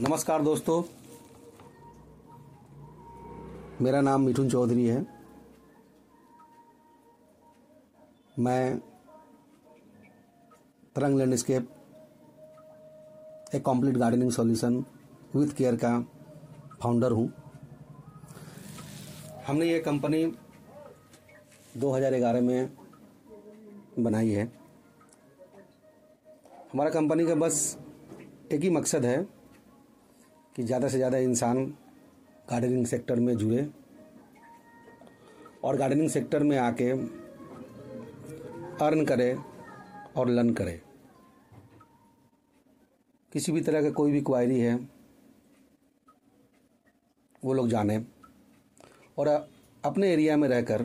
नमस्कार दोस्तों। मेरा नाम मिठुन चौधरी है। मैं तरंग लैंडस्केप, एक complete gardening solution with care का फाउंडर हूँ। हमने ये कंपनी 2011 में बनाई है। हमारा कंपनी का बस एक ही मकसद है कि ज़्यादा से ज़्यादा इंसान गार्डनिंग सेक्टर में जुड़े। और गार्डनिंग सेक्टर में आके अर्न करे और लर्न करे। किसी भी तरह का कोई भी क्वायरी है, वो लोग जाने। और अपने एरिया में रहकर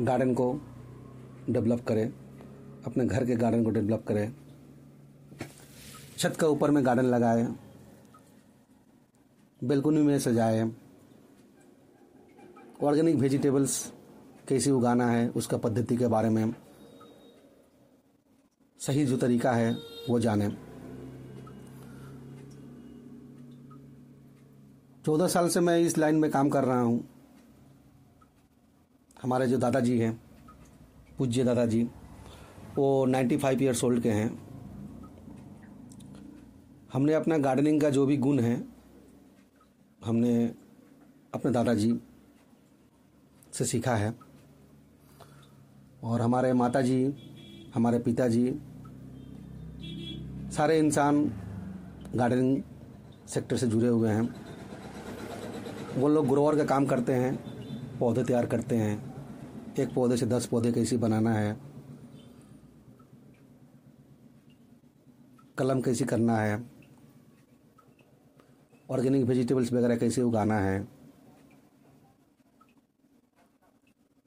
गार्डन को डेवलप करें, अपने घर के गार्डन को डेवलप करें। छत के ऊपर में गार्डन लगाए। बेलकुनी में सजाए। ऑर्गेनिक वेजिटेबल्स, कैसे उगाना है उसका पद्धति के बारे में। सही जो तरीका है, वो जाने। चौदह साल से मैं इस लाइन में काम कर रहा हूँ। हमारे जो दादाजी हैं, पूज्य दादाजी, वो 95 फाइव ईयर्स ओल्ड के हैं। हमने अपना गार्डनिंग का जो भी गुण है, हमने अपने दादाजी से सीखा है। और हमारे माताजी, हमारे पिताजी, सारे इंसान गार्डनिंग सेक्टर से जुड़े हुए हैं। वो लोग ग्रोअर का काम करते हैं, पौधे तैयार करते हैं। एक पौधे से दस पौधे कैसे बनाना है, कलम कैसे करना है ऑर्गेनिक वेजिटेबल्स वगैरह कैसे उगाना है?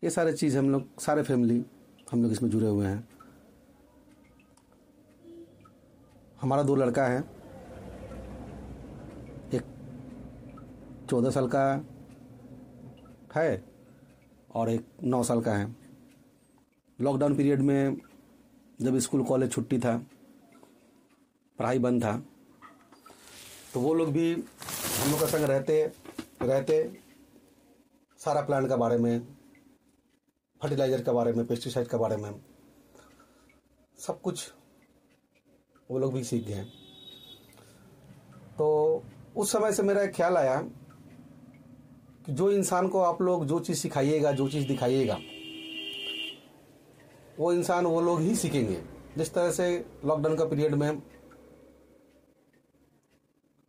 ये सारे चीज़ हम लोग, सारे फैमिली हम लोग इसमें जुड़े हुए हैं। हमारा दो लड़का है। एक चौदह साल का है और एक नौ साल का है। लॉकडाउन पीरियड में जब स्कूल, कॉलेज छुट्टी था, पढ़ाई बंद था तो वो लोग भी हम लोग का संग रहते रहते सारा प्लांट के बारे में फर्टिलाइज़र के बारे में पेस्टिसाइड के बारे में, सब कुछ वो लोग भी सीख गए। तो उस समय से मेरा एक ख्याल आया कि जो इंसान को आप लोग जो चीज़ सिखाइएगा, जो चीज़ दिखाइएगा, वो इंसान वो लोग ही सीखेंगे। जिस तरह से लॉकडाउन का पीरियड में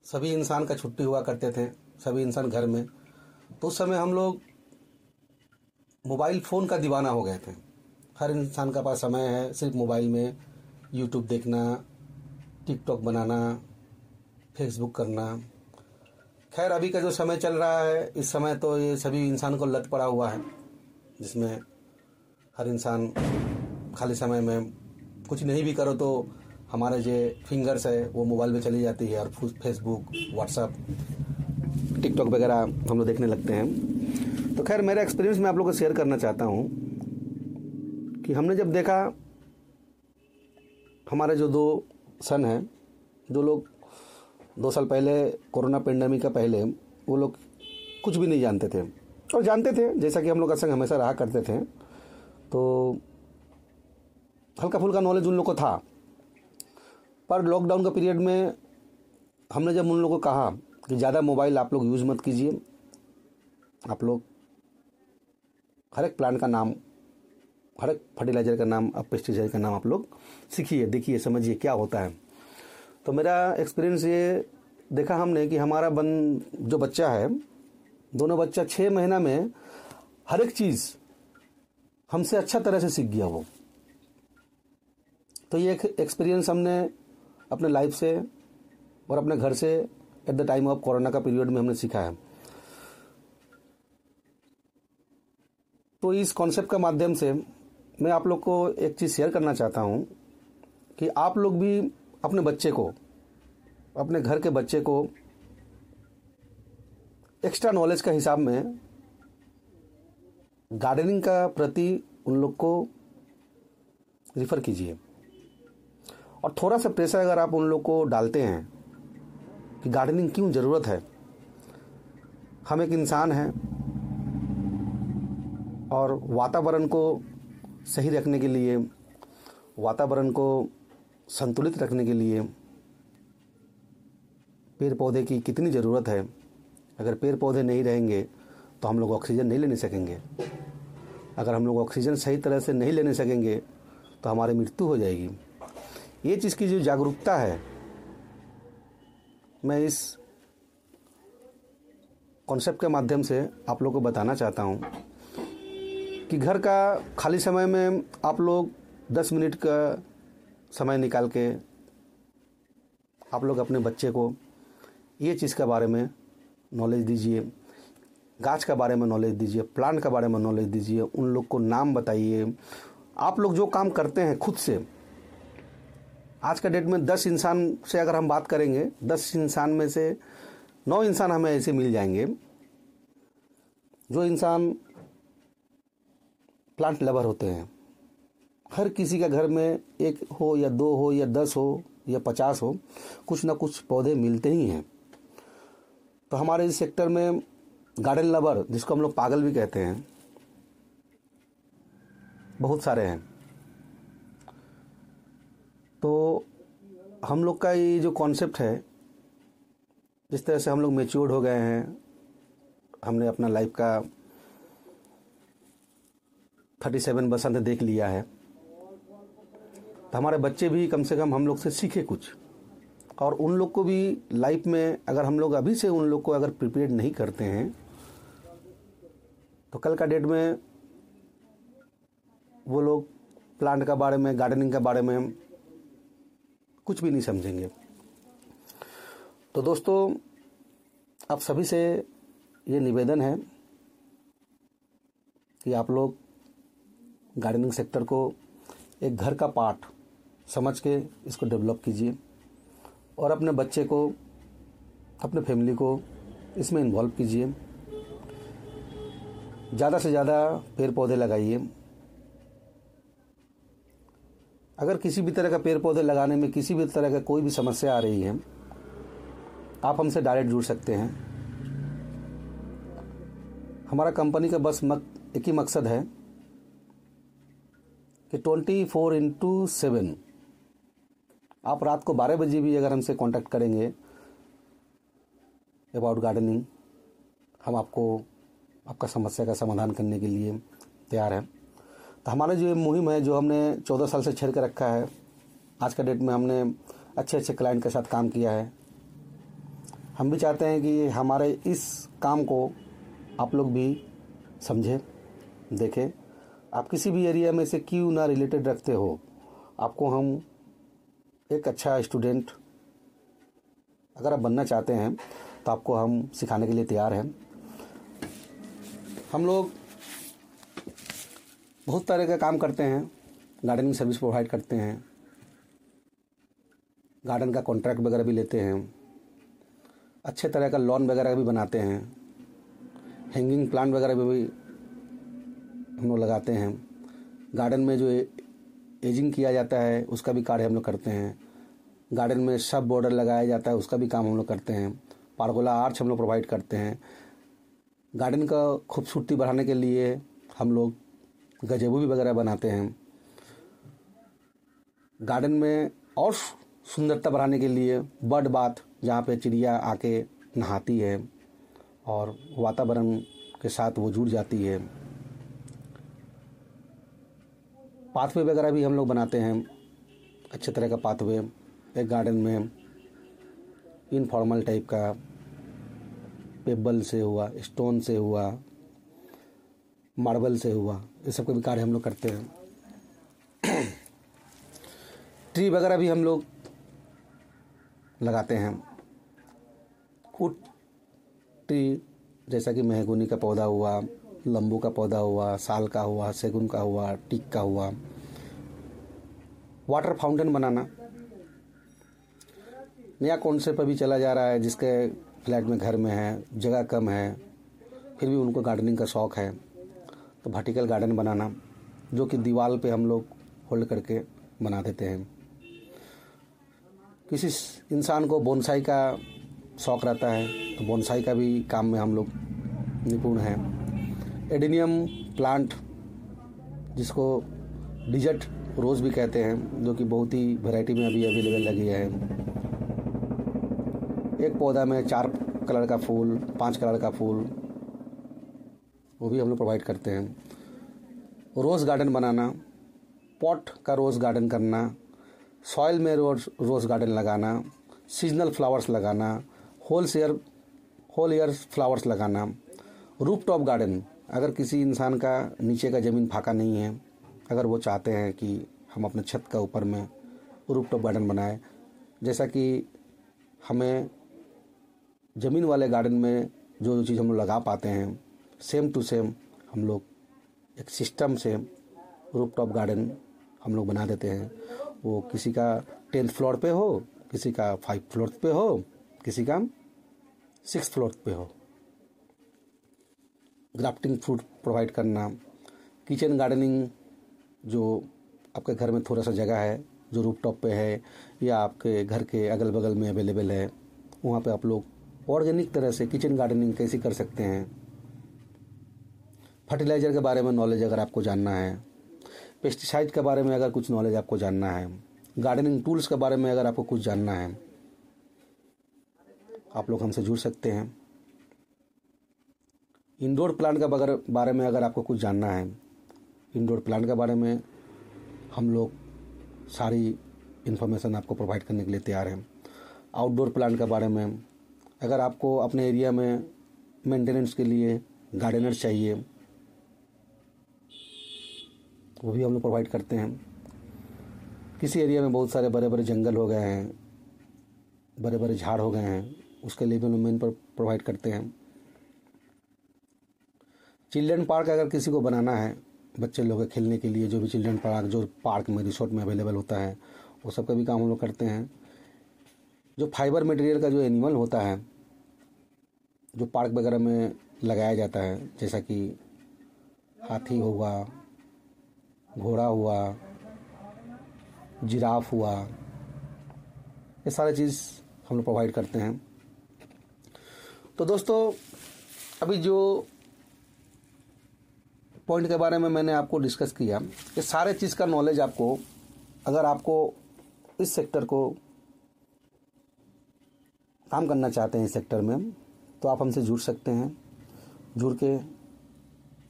सभी इंसान का छुट्टी हुआ करते थे, सभी इंसान घर में। तो उस समय हम लोग मोबाइल फ़ोन का दीवाना हो गए थे। हर इंसान का पास समय है, सिर्फ़ मोबाइल में यूट्यूब देखना टिकटॉक बनाना फेसबुक करना। खैर, अभी का जो समय चल रहा है, इस समय तो ये सभी इंसान को लत पड़ा हुआ है, जिसमें हर इंसान खाली समय में कुछ नहीं भी करो तो हमारे जो फिंगर्स है, वो मोबाइल में चली जाती है और फेसबुक व्हाट्सअप टिकटॉक वगैरह हम लोग देखने लगते हैं। तो खैर, मेरा एक्सपीरियंस मैं आप लोग को शेयर करना चाहता हूँ कि हमने जब देखा, हमारे जो दो सन हैं, जो लोग दो साल पहले कोरोना पेंडेमिक का पहले, वो लोग कुछ भी नहीं जानते थे। और जानते थे, जैसा कि हम लोग का संग हमेशा रहा करते थे। तो हल्का फुल्का नॉलेज उन लोग को था। पर लॉकडाउन का पीरियड में हमने जब उन लोगों को कहा कि ज़्यादा मोबाइल आप लोग यूज़ मत कीजिए, आप लोग हर एक प्लांट का नाम, हर एक फर्टिलाइज़र का नाम, अब पेस्टिसाइड का नाम आप लोग सीखिए, देखिए, समझिए क्या होता है। तो मेरा एक्सपीरियंस ये देखा हमने कि हमारा बन, जो बच्चा है, दोनों बच्चा छः महीना में हर एक चीज़ हमसे अच्छा तरह से सीख गया वो। तो ये एक एक्सपीरियंस हमने अपने लाइफ से और अपने घर से at the time of corona का पीरियड में हमने सीखा है। तो इस कॉन्सेप्ट का माध्यम से मैं आप लोग को एक चीज़ शेयर करना चाहता हूँ कि आप लोग भी अपने बच्चे को, अपने घर के बच्चे को एक्स्ट्रा नॉलेज का हिसाब में गार्डनिंग का प्रति उन लोग को रिफ़र कीजिए। और थोड़ा सा प्रेशर अगर आप उन लोग को डालते हैं कि गार्डनिंग क्यों ज़रूरत है? हम एक इंसान हैं और वातावरण को सही रखने के लिए, वातावरण को संतुलित रखने के लिए पेड़ पौधे की कितनी ज़रूरत है? अगर पेड़ पौधे नहीं रहेंगे तो हम लोग ऑक्सीजन नहीं लेने सकेंगे। अगर हम लोग ऑक्सीजन सही तरह से नहीं लेने सकेंगे तो हमारी मृत्यु हो जाएगी। ये चीज़ की जो जागरूकता है, मैं इस कॉन्सेप्ट के माध्यम से आप लोग को बताना चाहता हूँ कि घर का खाली समय में आप लोग 10 मिनट का समय निकाल के आप लोग अपने बच्चे को ये चीज़ के बारे में नॉलेज दीजिए, गाछ के बारे में नॉलेज दीजिए प्लांट के बारे में नॉलेज दीजिए, उन लोग को नाम बताइए। आप लोग जो काम करते हैं खुद से आज का डेट में दस इंसान से अगर हम बात करेंगे, दस इंसान में से नौ इंसान हमें ऐसे मिल जाएँगे, जो इंसान प्लांट लवर होते हैं। हर किसी के घर में एक हो या दो हो या दस हो या पचास हो, कुछ ना कुछ पौधे मिलते ही हैं। तो हमारे इस सेक्टर में गार्डन लवर जिसको हम लोग पागल भी कहते हैं, बहुत सारे हैं तो हम लोग का ये जो कॉन्सेप्ट है, जिस तरह से हम लोग मेच्योर्ड हो गए हैं, हमने अपना लाइफ का थर्टी सेवन बसंत देख लिया है तो हमारे बच्चे भी कम से कम हम लोग से सीखे कुछ। और उन लोग को भी लाइफ में अगर हम लोग अभी से उन लोग को अगर प्रिपेयर नहीं करते हैं तो कल का डेट में वो लोग प्लांट का बारे में गार्डनिंग के बारे में कुछ भी नहीं समझेंगे। तो दोस्तों, आप सभी से ये निवेदन है कि आप लोग गार्डनिंग सेक्टर को एक घर का पार्ट समझ के इसको डेवलप कीजिए और अपने बच्चे को, अपने फैमिली को इसमें इन्वॉल्व कीजिए। ज़्यादा से ज़्यादा पेड़ पौधे लगाइए। अगर किसी भी तरह का पेड़ पौधे लगाने में किसी भी तरह का कोई भी समस्या आ रही है आप हमसे डायरेक्ट जुड़ सकते हैं। हमारा कंपनी का बस मक, एक ही मकसद है कि ट्वेंटी फोर इंटू सेवन आप रात को बारह बजे भी अगर हमसे कांटेक्ट करेंगे अबाउट गार्डनिंग हम आपको आपका समस्या का समाधान करने के लिए तैयार हैं। तो हमारा जो ये मुहिम है, जो हमने चौदह साल से छेड़ कर रखा है, आज का डेट में हमने अच्छे अच्छे क्लाइंट के साथ काम किया है। हम भी चाहते हैं कि हमारे इस काम को आप लोग भी समझें, देखें। आप किसी भी एरिया में से क्यों ना रिलेटेड रखते हो, आपको हम एक अच्छा स्टूडेंट अगर आप बनना चाहते हैं तो आपको हम सिखाने के लिए तैयार हैं। हम लोग बहुत तरह का काम करते हैं। गार्डनिंग सर्विस प्रोवाइड करते हैं। गार्डन का कॉन्ट्रैक्ट वगैरह भी लेते हैं। अच्छे तरह का लॉन वगैरह भी बनाते हैं। हैंगिंग प्लांट वगैरह भी हम लोग लगाते हैं। गार्डन में जो एजिंग किया जाता है, उसका भी कार्य हम लोग करते हैं। गार्डन में सब बॉर्डर लगाया जाता है, उसका भी काम हम लोग करते हैं। पारगोला आर्च हम लोग प्रोवाइड करते हैं। गार्डन का खूबसूरती बढ़ाने के लिए हम लोग गजेबू भी वगैरह बनाते हैं। गार्डन में और सुंदरता बढ़ाने के लिए बर्ड बाथ, जहाँ पे चिड़िया आके नहाती है और वातावरण के साथ वो जुड़ जाती है। पाथवे वगैरह भी हम लोग बनाते हैं। अच्छे तरह का पाथवे, एक गार्डन में इनफॉर्मल टाइप का पेबल से हुआ स्टोन से हुआ मार्बल से हुआ। ये सब का भी कार्य हम लोग करते हैं। ट्री वगैरह भी हम लोग लगाते हैं। वुड ट्री जैसा कि मेहगोनी का पौधा हुआ, लंबू का पौधा हुआ, साल का हुआ, सेगुन का हुआ, टिक का हुआ। वाटर फाउंटेन बनाना। नया कॉन्सेप्ट अभी चला जा रहा है, जिसके फ्लैट में घर में है, जगह कम है, फिर भी उनको गार्डनिंग का शौक़ है। तो वर्टिकल गार्डन बनाना, जो कि दीवार पे हम लोग होल्ड करके बना देते हैं। किसी इंसान को बोनसाई का शौक़ रहता है तो बोनसाई का भी काम में हम लोग निपुण हैं। एडिनियम प्लांट जिसको डिजर्ट रोज़ भी कहते हैं, जो कि बहुत ही वैरायटी में अभी अवेलेबल लगी है। एक पौधा में चार कलर का फूल, पाँच कलर का फूल वो भी हम लोग प्रोवाइड करते हैं। रोज़ गार्डन बनाना पॉट का रोज़ गार्डन करना सॉइल में रोज रोज़ गार्डन लगाना सीजनल फ्लावर्स लगाना whole year whole year flowers लगाना। रूप टॉप गार्डन अगर किसी इंसान का नीचे का ज़मीन फाका नहीं है, अगर वो चाहते हैं कि हम अपने छत का ऊपर में रूप टॉप गार्डन बनाए, जैसा कि हमें ज़मीन वाले गार्डन में जो जो चीज़ हम लोग लगा पाते हैं सेम टू सेम हम लोग एक सिस्टम से रूप टॉप गार्डन हम लोग बना देते हैं। वो किसी का टेंथ फ्लोर पे हो, किसी का फाइव फ्लोर पे हो, किसी का सिक्स फ्लोर पे हो। ग्राफ्टिंग फ्रूट प्रोवाइड करना किचन गार्डनिंग जो आपके घर में थोड़ा सा जगह है, जो रूप टॉप पे है, या आपके घर के अगल बगल में अवेलेबल है, वहाँ पे आप लोग ऑर्गेनिक तरह से किचन गार्डनिंग कैसे कर सकते हैं? फर्टिलाइज़र के बारे में नॉलेज अगर आपको जानना है पेस्टिसाइड के बारे में अगर कुछ नॉलेज आपको जानना है गार्डनिंग टूल्स के बारे में अगर आपको कुछ जानना है, आप लोग हमसे जुड़ सकते हैं। इंडोर प्लांट के बारे में अगर आपको कुछ जानना है इंडोर प्लांट के बारे में हम लोग सारी इन्फॉर्मेशन आपको प्रोवाइड करने के लिए तैयार हैं। आउटडोर प्लांट के बारे में, अगर आपको अपने एरिया में मेंटेनेंस के लिए गार्डनर चाहिए वो भी हम लोग प्रोवाइड करते हैं। किसी एरिया में बहुत सारे बड़े बड़े जंगल हो गए हैं बड़े बड़े झाड़ हो गए हैं, उसके लिए भी हम मेन पर प्रोवाइड करते हैं। चिल्ड्रन पार्क अगर किसी को बनाना है, बच्चे लोग खेलने के लिए जो भी चिल्ड्रन पार्क, जो पार्क में, रिसोर्ट में अवेलेबल होता है, वो सब का भी काम हम लोग करते हैं। जो फाइबर मटेरियल का जो एनिमल होता है, जो पार्क वगैरह में लगाया जाता है, जैसा कि हाथी हुआ घोड़ा हुआ, जिराफ हुआ, ये सारे चीज़ हम लोग प्रोवाइड करते हैं। तो दोस्तों, अभी जो पॉइंट के बारे में मैंने आपको डिस्कस किया, ये सारे चीज़ का नॉलेज आपको, अगर आपको इस सेक्टर को काम करना चाहते हैं इस सेक्टर में तो आप हमसे जुड़ सकते हैं। जुड़ के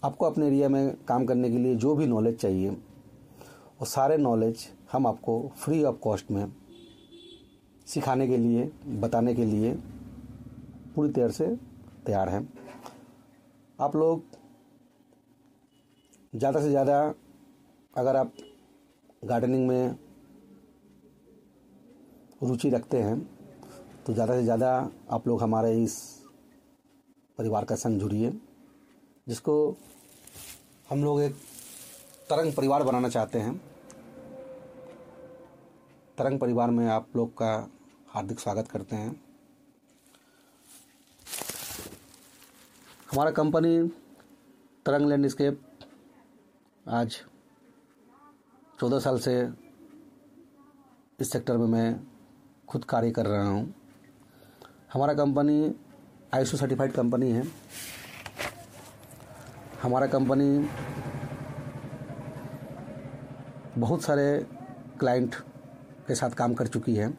आपको अपने एरिया में काम करने के लिए जो भी नॉलेज चाहिए, वो सारे नॉलेज हम आपको फ्री ऑफ़ कॉस्ट में सिखाने के लिए, बताने के लिए पूरी तरह से तैयार हैं। आप लोग ज़्यादा से ज़्यादा अगर आप गार्डनिंग में रुचि रखते हैं तो ज़्यादा से ज़्यादा आप लोग हमारे इस परिवार का संग जुड़िए, जिसको हम लोग एक तरंग परिवार बनाना चाहते हैं। तरंग परिवार में आप लोग का हार्दिक स्वागत करते हैं। हमारा कंपनी तरंग लैंडस्केप आज चौदह साल से इस सेक्टर में मैं खुद कार्य कर रहा हूँ। हमारा कंपनी आईसो सर्टिफाइड कंपनी है। हमारा कंपनी बहुत सारे क्लाइंट के साथ काम कर चुकी है,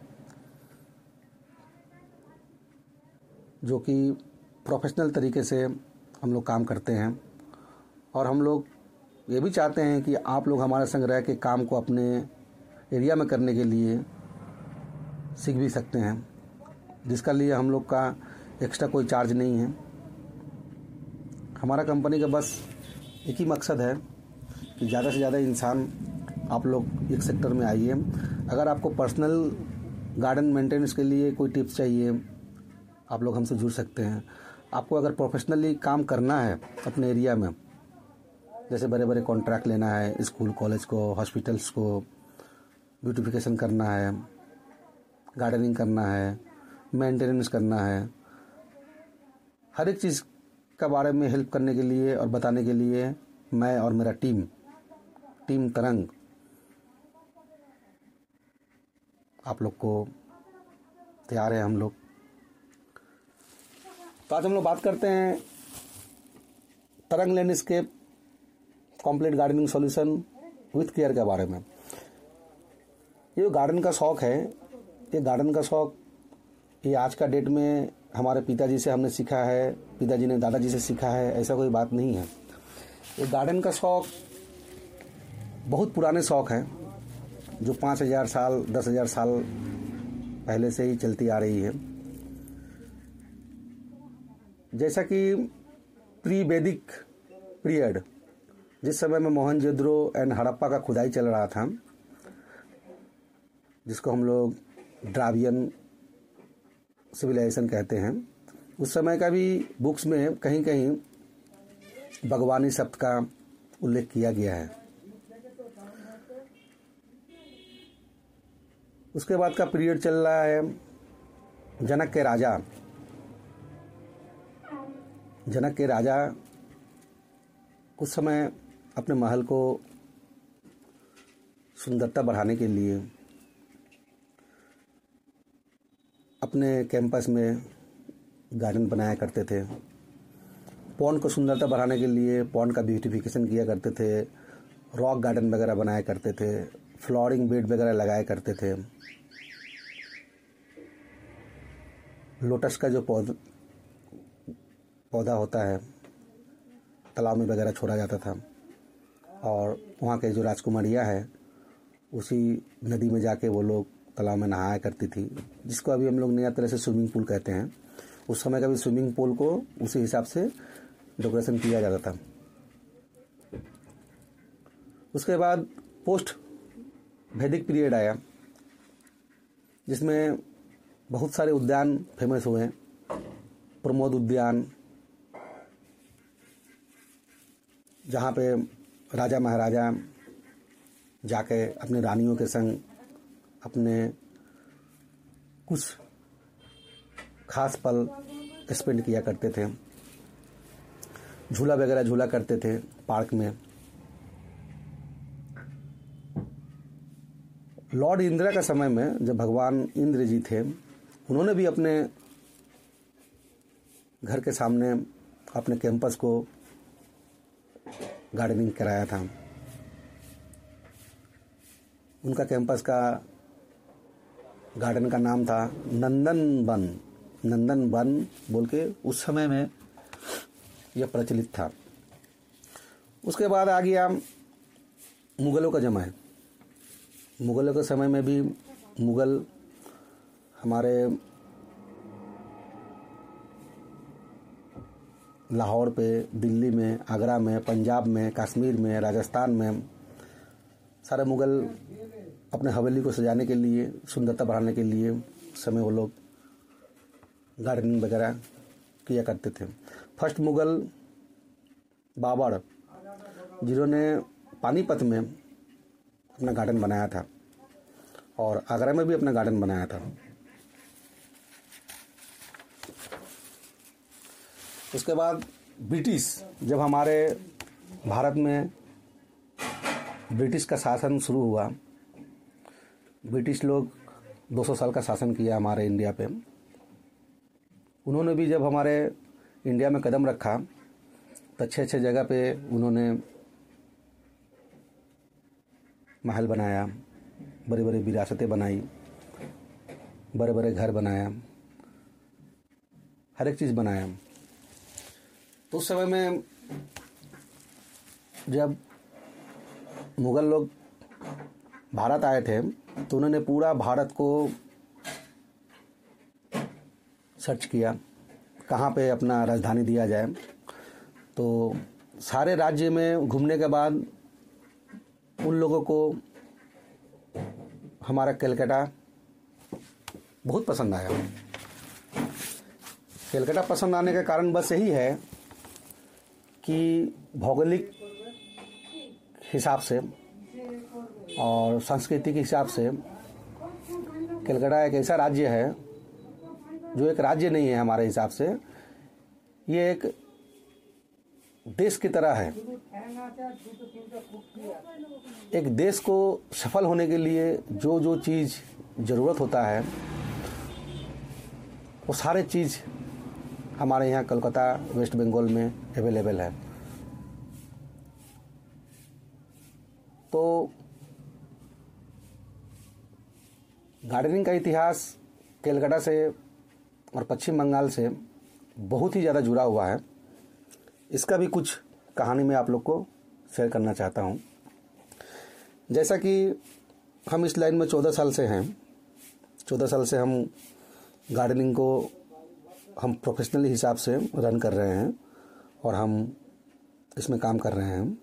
जो कि प्रोफेशनल तरीके से हम लोग काम करते हैं। और हम लोग ये भी चाहते हैं कि आप लोग हमारे संग रह के काम को अपने एरिया में करने के लिए सीख भी सकते हैं, जिसका लिए हम लोग का एक्स्ट्रा कोई चार्ज नहीं है। हमारा कंपनी का बस एक ही मकसद है कि ज़्यादा से ज़्यादा इंसान आप लोग एक सेक्टर में आइए। अगर आपको पर्सनल गार्डन मेंटेनेंस के लिए कोई टिप्स चाहिए, आप लोग हमसे जुड़ सकते हैं। आपको अगर प्रोफेशनली काम करना है अपने एरिया में, जैसे बड़े बड़े कॉन्ट्रैक्ट लेना है, स्कूल, कॉलेज को, हॉस्पिटल्स को, ब्यूटिफिकेशन करना है, गार्डनिंग करना है, मेंटेनेंस करना है, हर एक चीज़ का बारे में हेल्प करने के लिए और बताने के लिए मैं और मेरा टीम टीम तरंग, आप लोग को तैयार है हम लोग। तो आज हम लोग बात करते हैं Tarang landscape complete gardening solution with care के बारे में। ये गार्डन का शौक है, ये गार्डन का शौक, ये आज का डेट में हमारे पिताजी से हमने सीखा है, पिताजी ने दादाजी से सीखा है, ऐसा कोई बात नहीं है। ये गार्डन का शौक बहुत पुराने शौक हैं, जो पाँच हज़ार साल, दस हज़ार साल पहले से ही चलती आ रही है। जैसा कि प्री वैदिक पीरियड, जिस समय में मोहनजोदड़ो एंड हड़प्पा का खुदाई चल रहा था, जिसको हम लोग ड्रावियन सिविलाइजेशन कहते हैं। उस समय का भी बुक्स में कहीं कहीं भगवानी शब्द का उल्लेख किया गया है। उसके बाद का पीरियड चल रहा है जनक के राजा। जनक के राजा कुछ समय अपने महल को सुंदरता बढ़ाने के लिए अपने कैंपस में गार्डन बनाया करते थे। पॉन्ड को सुंदरता बढ़ाने के लिए पॉन्ड का ब्यूटिफिकेशन किया करते थे। रॉक गार्डन वगैरह बनाया करते थे। फ्लोरिंग बेड वगैरह लगाया करते थे। लोटस का जो पौधा पौधा होता है, तालाब में वगैरह छोड़ा जाता था। और वहाँ के जो राजकुमारियाँ है, उसी नदी में जाके वो लोग तालाब में नहाया करती थी, जिसको अभी हम लोग नया तरह से स्विमिंग पूल कहते हैं। उस समय का भी स्विमिंग पूल को उसी हिसाब से डेकोरेशन किया जाता था। उसके बाद पोस्ट वैदिक पीरियड आया, जिसमें बहुत सारे उद्यान फ़ेमस हुए प्रमोद उद्यान, जहाँ पे राजा महाराजा जाके अपने रानियों के संग अपने कुछ खास पल स्पेंड किया करते थे। झूला वगैरह झूला करते थे पार्क में। लॉर्ड इंदिरा का समय में जब भगवान इंद्र जी थे, उन्होंने भी अपने घर के सामने अपने कैंपस को गार्डनिंग कराया था। उनका कैंपस का गार्डन का नाम था नंदन वन। नंदन वन बोल के उस समय में यह प्रचलित था। उसके बाद आ गया मुगलों का जमा है मुगलों के समय में भी मुगल हमारे लाहौर पे, दिल्ली में, आगरा में, पंजाब में, कश्मीर में, राजस्थान में सारे मुगल अपने हवेली को सजाने के लिए, सुंदरता बढ़ाने के लिए समय वो लोग गार्डनिंग वगैरह किया करते थे। फ़र्स्ट मुगल बाबर जिन्होंने पानीपत में अपना गार्डन बनाया था और आगरा में भी अपना गार्डन बनाया था। उसके बाद ब्रिटिश, जब हमारे भारत में ब्रिटिश का शासन शुरू हुआ। ब्रिटिश लोग 200 साल का शासन किया हमारे इंडिया पे। उन्होंने भी जब हमारे इंडिया में कदम रखा तो अच्छे अच्छे जगह पे उन्होंने महल बनाया बड़े बड़े विरासतें बनाई बड़े बड़े घर बनाया, हर एक चीज़ बनाया। तो उस समय में जब मुगल लोग भारत आए थे तो उन्होंने पूरा भारत को सर्च किया, कहाँ पे अपना राजधानी दिया जाए। तो सारे राज्य में घूमने के बाद उन लोगों को हमारा कलकत्ता बहुत पसंद आया। कलकत्ता पसंद आने का कारण बस यही है कि भौगोलिक हिसाब से और संस्कृति के हिसाब से कलकत्ता एक ऐसा राज्य है जो एक राज्य नहीं है हमारे हिसाब से। ये एक देश की तरह है। एक देश को सफल होने के लिए जो जो चीज़ ज़रूरत होता है, वो सारे चीज़ हमारे यहाँ कलकत्ता, वेस्ट बंगाल में अवेलेबल है। तो गार्डनिंग का इतिहास केलकटा से और पश्चिम बंगाल से बहुत ही ज़्यादा जुड़ा हुआ है। इसका भी कुछ कहानी मैं आप लोग को शेयर करना चाहता हूँ। जैसा कि हम इस लाइन में चौदह साल से हैं। चौदह साल से हम गार्डनिंग को हम प्रोफेशनल हिसाब से रन कर रहे हैं और हम इसमें काम कर रहे हैं।